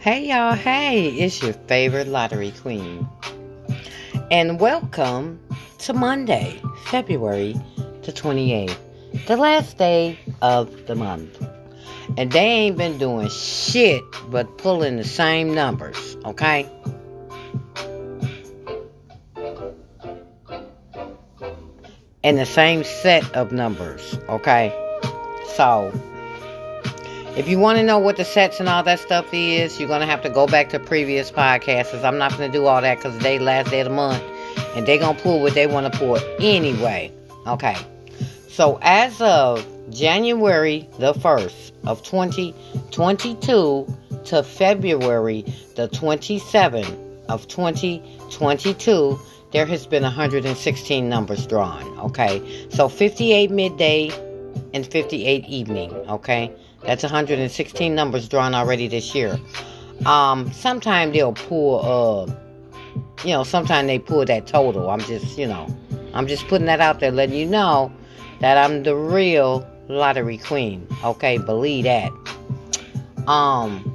Hey y'all, hey, it's your favorite lottery queen. And welcome to Monday, February the 28th, the last day of the month. And they ain't been doing shit but pulling the same numbers, okay? And the same set of numbers, okay? So, if you want to know what the sets and all that stuff is, you're going to have to go back to previous podcasts. I'm not going to do all that because they last day of the month. And they're going to pull what they want to pull anyway. Okay. So as of January the 1st of 2022 to February the 27th of 2022, there has been 116 numbers drawn. Okay. So 58 midday and 58 evening. Okay. That's 116 numbers drawn already this year. Um, sometimes they'll pull, uh, you know, sometimes they pull that total. I'm just, you know, I'm just putting that out there, letting you know that I'm the real lottery queen. Okay, believe that. Um,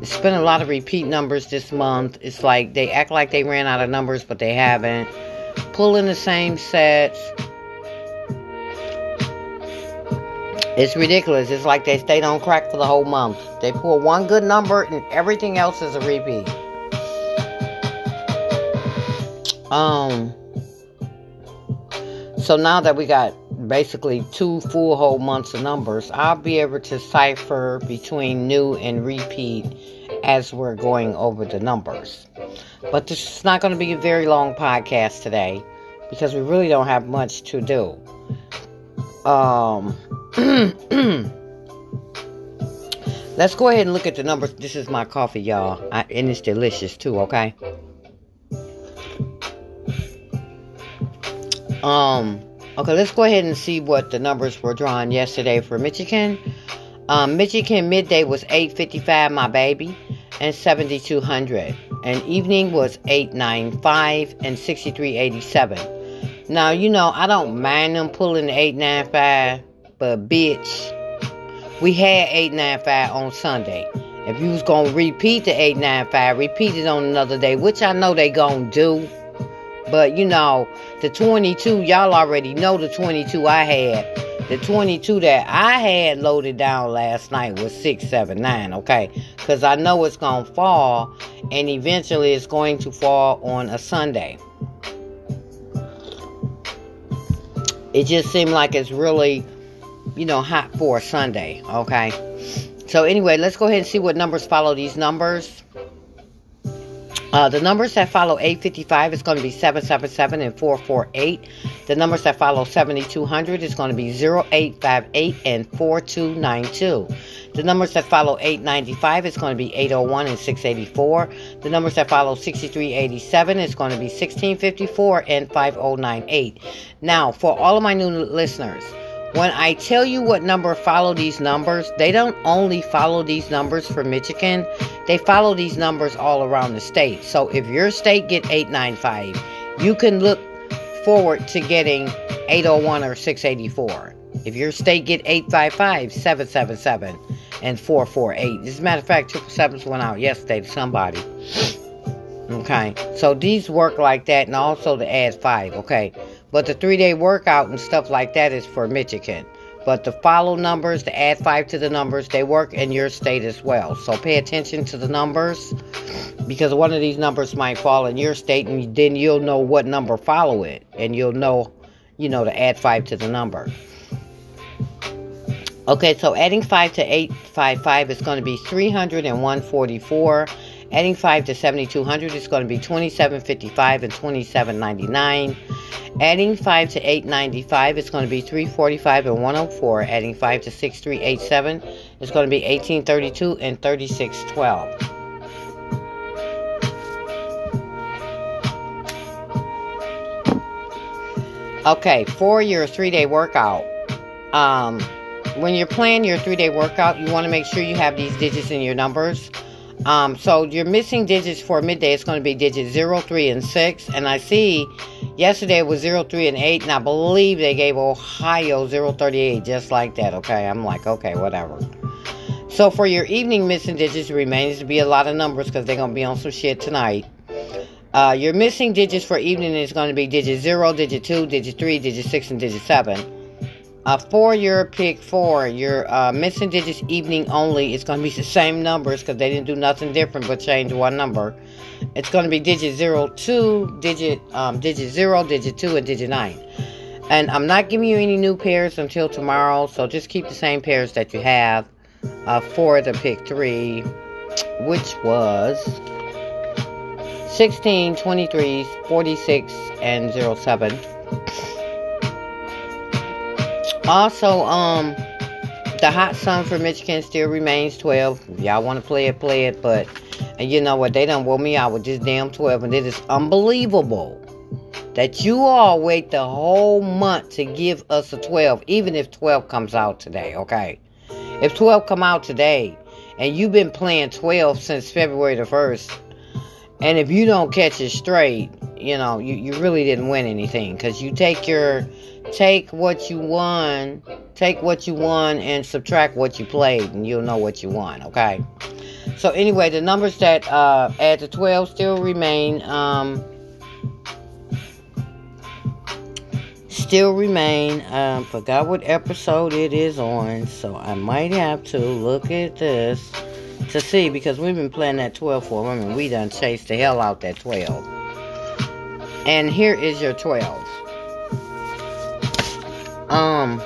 it's been a lot of repeat numbers this month. It's like they act like they ran out of numbers, but they haven't. Pulling the same sets It's ridiculous. It's like they stayed on crack for the whole month. They pull one good number and everything else is a repeat. Um so now that we got basically two full whole months of numbers, I'll be able to cipher between new and repeat as we're going over the numbers. But this is not going to be a very long podcast today because we really don't have much to do. Um Let's go ahead and look at the numbers. This is my coffee, y'all. I, and it's delicious too, okay? Um, okay, let's go ahead and see what the numbers were drawn yesterday for Michigan. Um, Michigan midday was 855, my baby, and 7200. And evening was 895 and 6387. Now, you know, I don't mind them pulling the 895 but bitch, we had 895 on Sunday. If you was gonna repeat the 895, repeat it on another day, which I know they gonna do. But you know, the 22, y'all already know the 22 I had. The 22 that I had loaded down last night was 679, okay? Because I know it's gonna fall, and eventually it's going to fall on a Sunday. It just seemed like it's really you know, hot for Sunday. Okay. So anyway, let's go ahead and see what numbers follow these numbers. Uh, the numbers that follow 855 is going to be 777 and 448. The numbers that follow 7200 is going to be 0858 and 4292. The numbers that follow 895 is going to be 801 and 684. The numbers that follow 6387 is going to be 1654 and 5098. Now, for all of my new listeners, when I tell you what number follow these numbers, they don't only follow these numbers for Michigan, they follow these numbers all around the state. So if your state get 895, you can look forward to getting 801 or 684. If your state get 855, 777 and 448. As a matter of fact, triple sevens went out yesterday to somebody. Okay. So these work like that and also the add five, okay. But the three day workout and stuff like that is for Michigan. But the follow numbers, the add five to the numbers, they work in your state as well. So pay attention to the numbers because one of these numbers might fall in your state and then you'll know what number follow it and you'll know, you know, to add five to the number. Okay, so adding 5 to 855 is going to be 301.44. Adding 5 to 7200 is going to be 27.55 and 27.99. Adding 5 to 895 is going to be 345 and 104. Adding 5 to 6387 is going to be 1832 and 3612. Okay, for your three day workout, um, when you're planning your three day workout, you want to make sure you have these digits in your numbers. Um, so your missing digits for midday is going to be digits 0, 3, and 6. And I see yesterday it was 0, 3, and 8. And I believe they gave Ohio 0, 38 just like that. Okay. I'm like, okay, whatever. So for your evening missing digits, it remains to be a lot of numbers because they're going to be on some shit tonight. Uh, your missing digits for evening is going to be digit 0, digit 2, digit 3, digit 6, and digit 7. For your pick four, your uh, missing digits evening only, it's going to be the same numbers because they didn't do nothing different but change one number. It's going to be digit zero two, digit, um, digit 0, digit 2, and digit 9. And I'm not giving you any new pairs until tomorrow, so just keep the same pairs that you have uh, for the pick three, which was 16, 23, 46, and 07. Also, um, the hot sum for Michigan still remains 12. Y'all want to play it, play it. But, and you know what? They done woke me out with this damn 12. And it is unbelievable that you all wait the whole month to give us a 12, even if 12 comes out today, okay? If 12 come out today, and you've been playing 12 since February the 1st, and if you don't catch it straight, you know, you, you really didn't win anything. Because you take your, take what you won, take what you won and subtract what you played, and you'll know what you won, okay? So anyway, the numbers that uh, add to 12 still remain, um, still remain. Um, forgot what episode it is on, so I might have to look at this to see because we've been playing that 12 for a moment. We done chased the hell out that 12. And here is your 12. Um.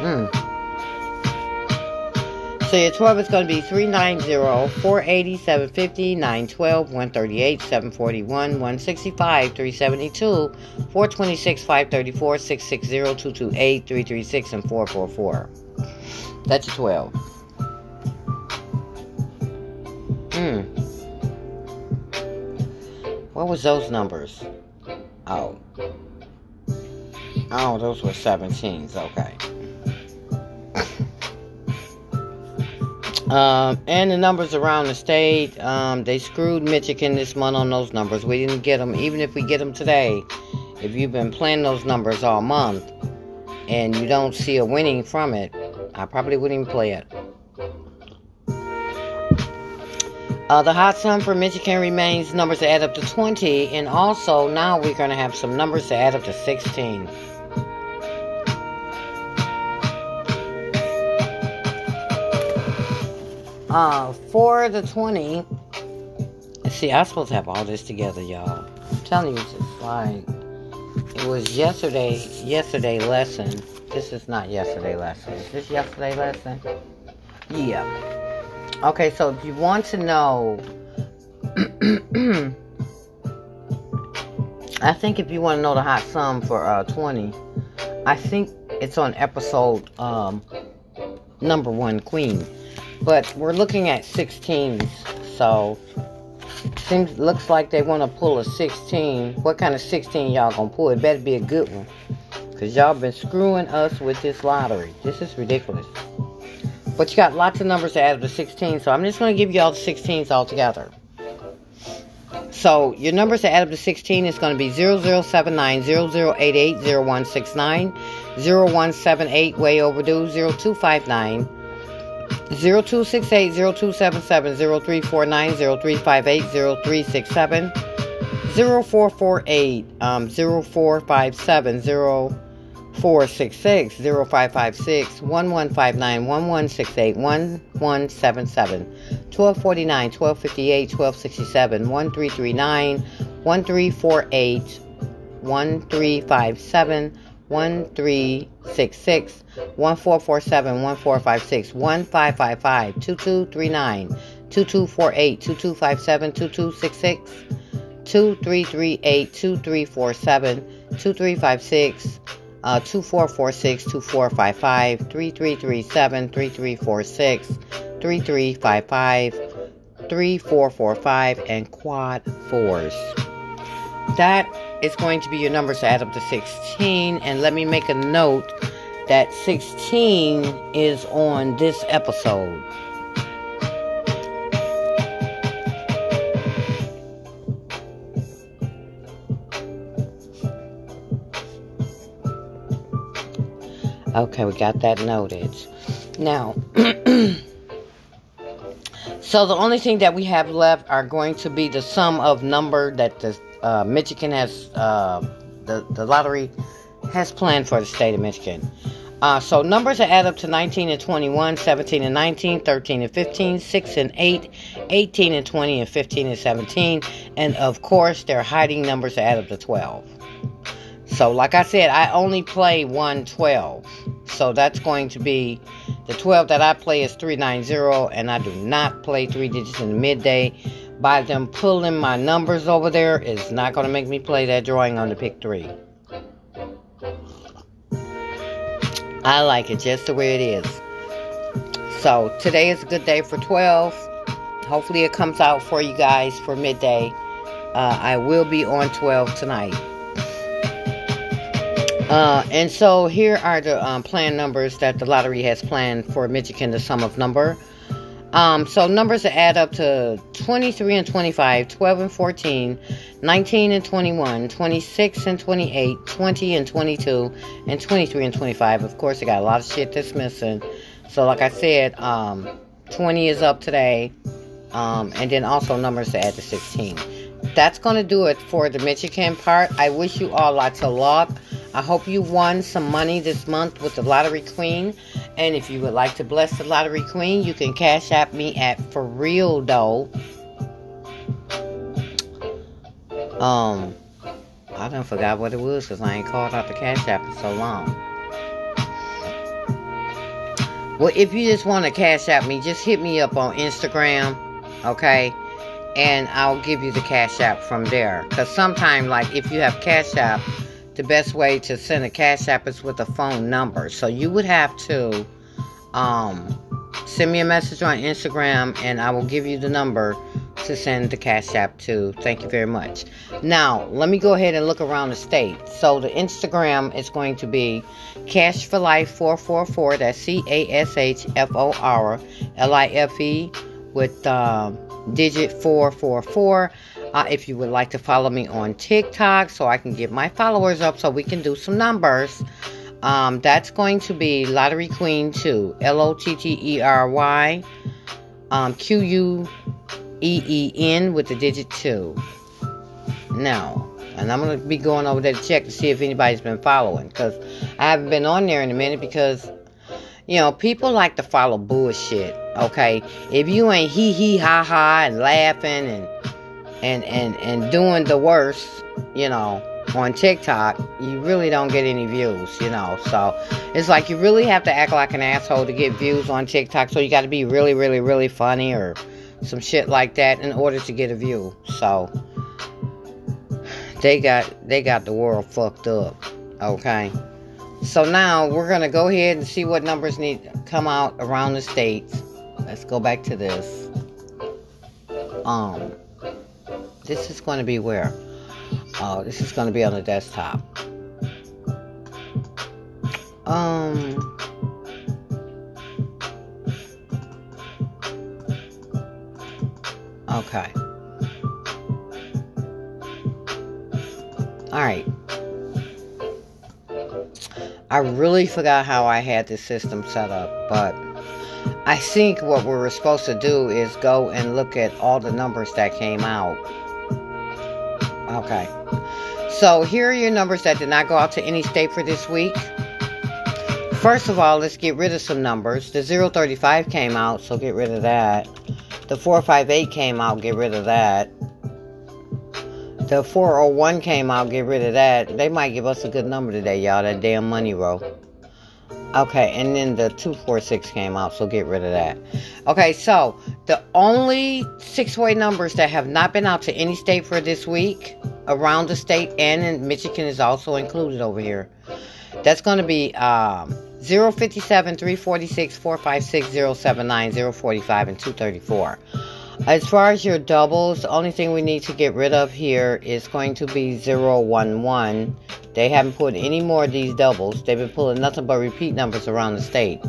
Hmm. So your 12 is going to be 390, 480, 750, 912, 138, 741, 165, 372, 426, 534, 660, 228, 336, and 444. That's your 12. Hmm. Was those numbers? Oh. Oh, those were 17s. Okay. Um, and the numbers around the state, um, they screwed Michigan this month on those numbers. We didn't get them, even if we get them today. If you've been playing those numbers all month and you don't see a winning from it, I probably wouldn't even play it. Uh, the hot sum for Michigan remains numbers that add up to 20, and also now we're going to have some numbers that add up to 16. Uh, for the 20, see, I'm supposed to have all this together, y'all. I'm telling you, it's just like, it was yesterday, yesterday lesson. This is not yesterday lesson. Is this yesterday lesson? Yeah. Okay, so if you want to know, I think if you want to know the hot sum for uh, 20, I think it's on episode um, number one, Queen. But we're looking at 16s, so seems looks like they want to pull a 16. What kind of 16 y'all gonna pull? It better be a good one, cause y'all been screwing us with this lottery. This is ridiculous. But you got lots of numbers to add up to 16, so I'm just going to give you all the 16s all together. So your numbers to add up to 16 is going to be 0079, 0088, 0169, 0178, way overdue, 0259, 0268, 0277, 0349, 0358, 0367, 0448, um, 0457, 0 466 0556 1159 1168 1177 1249 1258 1267 1339 1348 1357 1366 1447 1456 1555 2239 2248 2257 2266 2338 2347 2356 uh, 2446 2455 3337 3346 3355 3445 and quad fours. That is going to be your numbers to add up to 16. And let me make a note that 16 is on this episode. Okay, we got that noted. Now, so the only thing that we have left are going to be the sum of number that the uh, Michigan has, uh, the, the lottery has planned for the state of Michigan. Uh, so numbers that add up to 19 and 21, 17 and 19, 13 and 15, 6 and 8, 18 and 20, and 15 and 17. And of course, they're hiding numbers that add up to 12. So, like I said, I only play 112. So that's going to be the 12 that I play is 390, and I do not play three digits in the midday. By them pulling my numbers over there is not going to make me play that drawing on the pick three. I like it just the way it is. So today is a good day for 12. Hopefully it comes out for you guys for midday. Uh, I will be on 12 tonight. Uh, and so here are the um, plan numbers that the lottery has planned for Michigan, the sum of number. Um, so numbers that add up to 23 and 25, 12 and 14, 19 and 21, 26 and 28, 20 and 22, and 23 and 25. Of course, I got a lot of shit that's missing. So, like I said, um, 20 is up today, um, and then also numbers to add to 16. That's going to do it for the Michigan part. I wish you all lots of luck. I hope you won some money this month with the Lottery Queen. And if you would like to bless the Lottery Queen, you can cash app me at For Real Dough. Um, I don't forgot what it was because I ain't called out the cash app in so long. Well, if you just want to cash app me, just hit me up on Instagram, okay? And I'll give you the cash app from there. Because sometimes, like, if you have cash app, the best way to send a cash app is with a phone number. So you would have to um, send me a message on Instagram and I will give you the number to send the cash app to. Thank you very much. Now, let me go ahead and look around the state. So the Instagram is going to be Cash for Life 444. That's C A S H F O R L I F E with um, digit 444. Uh, if you would like to follow me on TikTok so I can get my followers up so we can do some numbers, um, that's going to be Lottery Queen 2. L O T T E R Y um, Q U E E N with the digit 2. Now, and I'm going to be going over there to check to see if anybody's been following because I haven't been on there in a minute because, you know, people like to follow bullshit, okay? If you ain't hee hee ha ha and laughing and and and and doing the worst, you know, on TikTok, you really don't get any views, you know. So it's like you really have to act like an asshole to get views on TikTok. So you got to be really, really, really funny or some shit like that in order to get a view. So they got they got the world fucked up. Okay. So now we're gonna go ahead and see what numbers need come out around the states. Let's go back to this. Um this is going to be where? Oh, this is going to be on the desktop. Um. Okay. Alright. I really forgot how I had this system set up, but I think what we were supposed to do is go and look at all the numbers that came out Okay. So here are your numbers that did not go out to any state for this week. First of all, let's get rid of some numbers. The 035 came out, so get rid of that. The 458 came out, get rid of that. The 401 came out, get rid of that. They might give us a good number today, y'all. That damn money roll. Okay, and then the 246 came out, so get rid of that. Okay, so the only six way numbers that have not been out to any state for this week around the state and in Michigan is also included over here. That's going to be um, 057, 346, 456, 079, 045, and 234. As far as your doubles, the only thing we need to get rid of here is going to be 011. They haven't put any more of these doubles. They've been pulling nothing but repeat numbers around the state.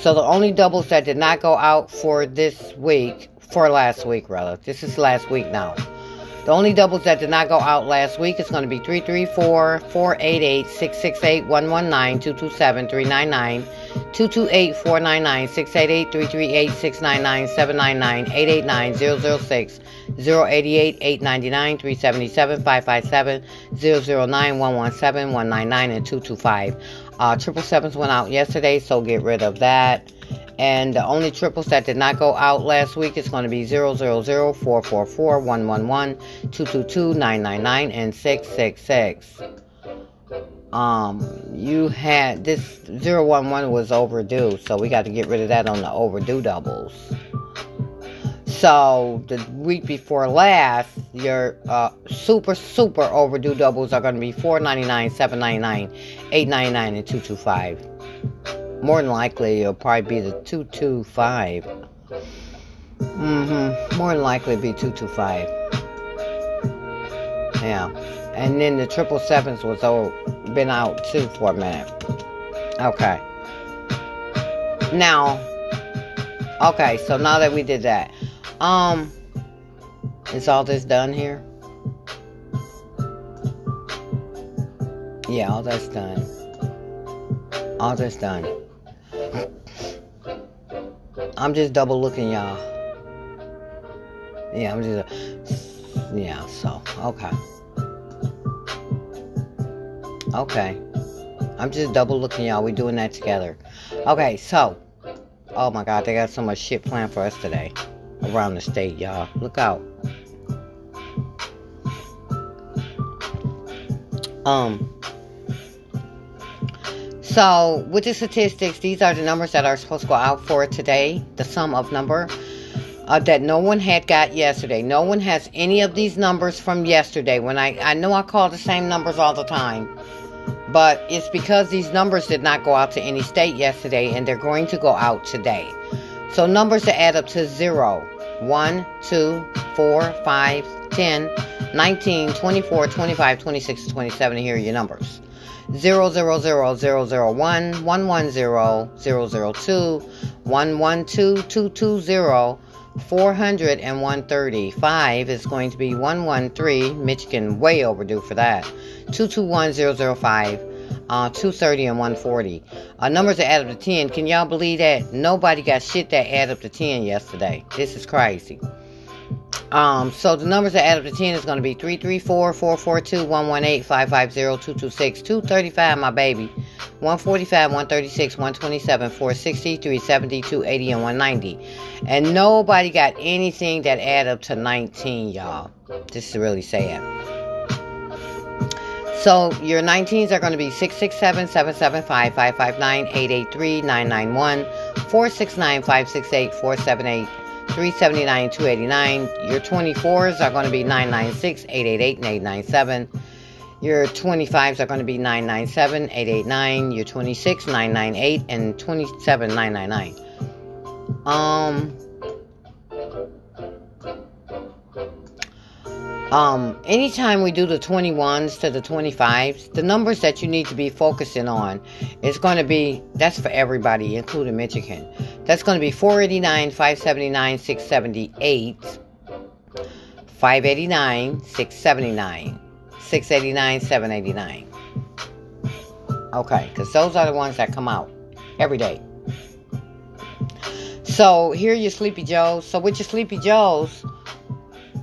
So the only doubles that did not go out for this week, for last week rather, this is last week now. The only doubles that did not go out last week is going to be 334 488 668 119 227 399 228 499 688 338 699 799 889 006 088 899 377 557 009 117 199 and 225. Uh, triple sevens went out yesterday, so get rid of that. And the only triples that did not go out last week is going to be 000, 444, 111, 222, and 666. Um, you had this 011 was overdue, so we got to get rid of that on the overdue doubles. So the week before last, your uh, super super overdue doubles are going to be 4.99, 7.99, 8.99, and 225 more than likely it'll probably be the 225. Mm-hmm. More than likely be 225. Yeah. And then the triple sevens was oh, been out too for a minute. Okay. Now, okay, so now that we did that, um, is all this done here? Yeah, all that's done. All that's done. I'm just double looking, y'all. Yeah, I'm just, yeah, so, okay. Okay. I'm just double looking, y'all. We doing that together. Okay, so, oh my god, they got so much shit planned for us today. Around the state, y'all. Look out. Um, so, with the statistics, these are the numbers that are supposed to go out for today, the sum of number uh, that no one had got yesterday. No one has any of these numbers from yesterday. When I, I know I call the same numbers all the time, but it's because these numbers did not go out to any state yesterday and they're going to go out today. So, numbers that add up to 0, 1, 2, 4, 5, 10, 19, 24, 25, 26, 27. Here are your numbers. 000 001 110 002 112 220 400 and 130. 5 is going to be 113. Michigan way overdue for that. 221005. Uh, 230 and 140. Uh, numbers that add up to 10. Can y'all believe that? Nobody got shit that add up to 10 yesterday. This is crazy. Um, so the numbers that add up to 10 is going to be 334, 442, 118, 550, 226, 235, my baby, 145, 136, 127, 460, 370, 280, and 190. And nobody got anything that add up to 19, y'all. This is really sad. So your 19s are going to be 667, 775, 559, 883, 991, 469, 568, 478, 379 289 Your 24s are going to be 996 888 and 897. Your 25s are going to be 997 889. Your 26 998 and 27 999. Um Um, anytime we do the 21s to the 25s, the numbers that you need to be focusing on is going to be, that's for everybody, including Michigan. That's going to be 489, 579, 678, 589, 679, 689, 789. Okay, because those are the ones that come out every day. So here are your Sleepy Joes. So with your Sleepy Joes,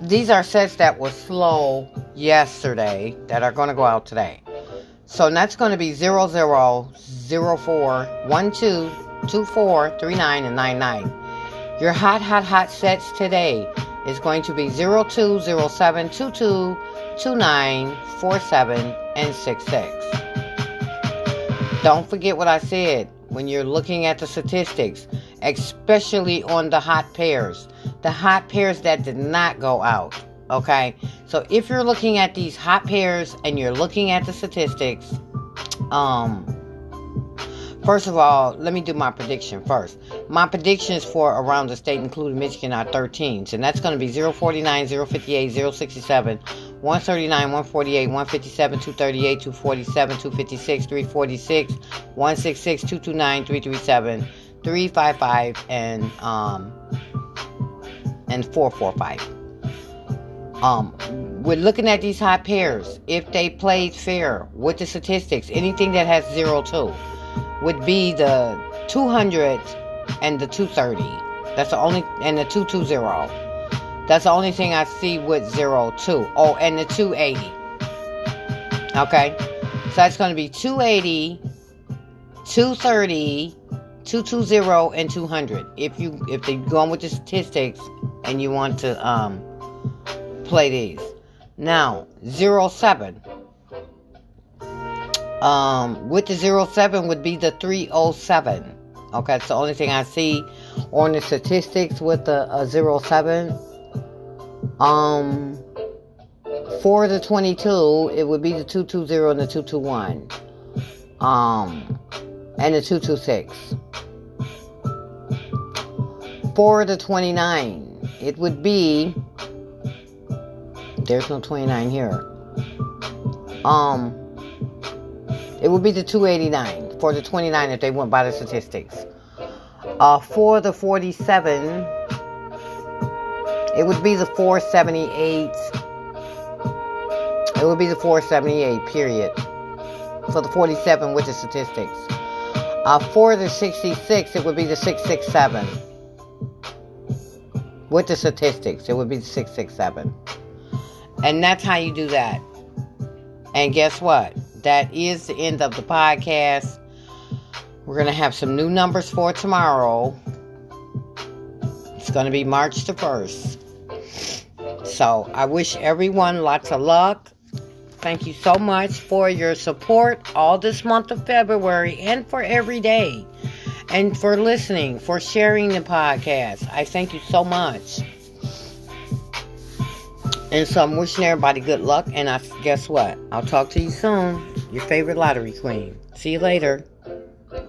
these are sets that were slow yesterday that are going to go out today. So that's going to be 00, 04, 12, 24, 39, and 99. Your hot, hot, hot sets today is going to be 02, 07, 22, 29, 47, and 66. Don't forget what I said when you're looking at the statistics, especially on the hot pairs the hot pairs that did not go out. Okay, so if you're looking at these hot pairs and you're looking at the statistics, um, first of all, let me do my prediction first. My predictions for around the state, including Michigan, are 13s, and that's going to be 049, 058, 067, 139, 148, 157, 238, 247, 256, 346, 166, 229, 337, 355, and um and 445. Um, we're looking at these high pairs. If they played fair with the statistics, anything that has 0 2 would be the 200 and the 230. That's the only, and the 220. That's the only thing I see with 0 2. Oh, and the 280. Okay? So that's going to be 280, 230, 220, and 200. If you if they go on with the statistics and you want to um play these. Now, 07. Um, with the 07 would be the 307. Okay, it's the only thing I see on the statistics with the uh, 07. Um, for the 22, it would be the 220 and the 221. Um, and the 226. For the 29, it would be there's no 29 here. Um, it would be the 289 for the 29 if they went by the statistics. Uh, for the 47, it would be the 478. It would be the 478, period. For the 47 with the statistics. Uh, for the 66, it would be the 667. With the statistics, it would be the 667. And that's how you do that. And guess what? That is the end of the podcast. We're going to have some new numbers for tomorrow. It's going to be March the 1st. So I wish everyone lots of luck. Thank you so much for your support all this month of February and for every day. And for listening, for sharing the podcast. I thank you so much. And so I'm wishing everybody good luck. And I guess what? I'll talk to you soon. Your favorite lottery queen. See you later.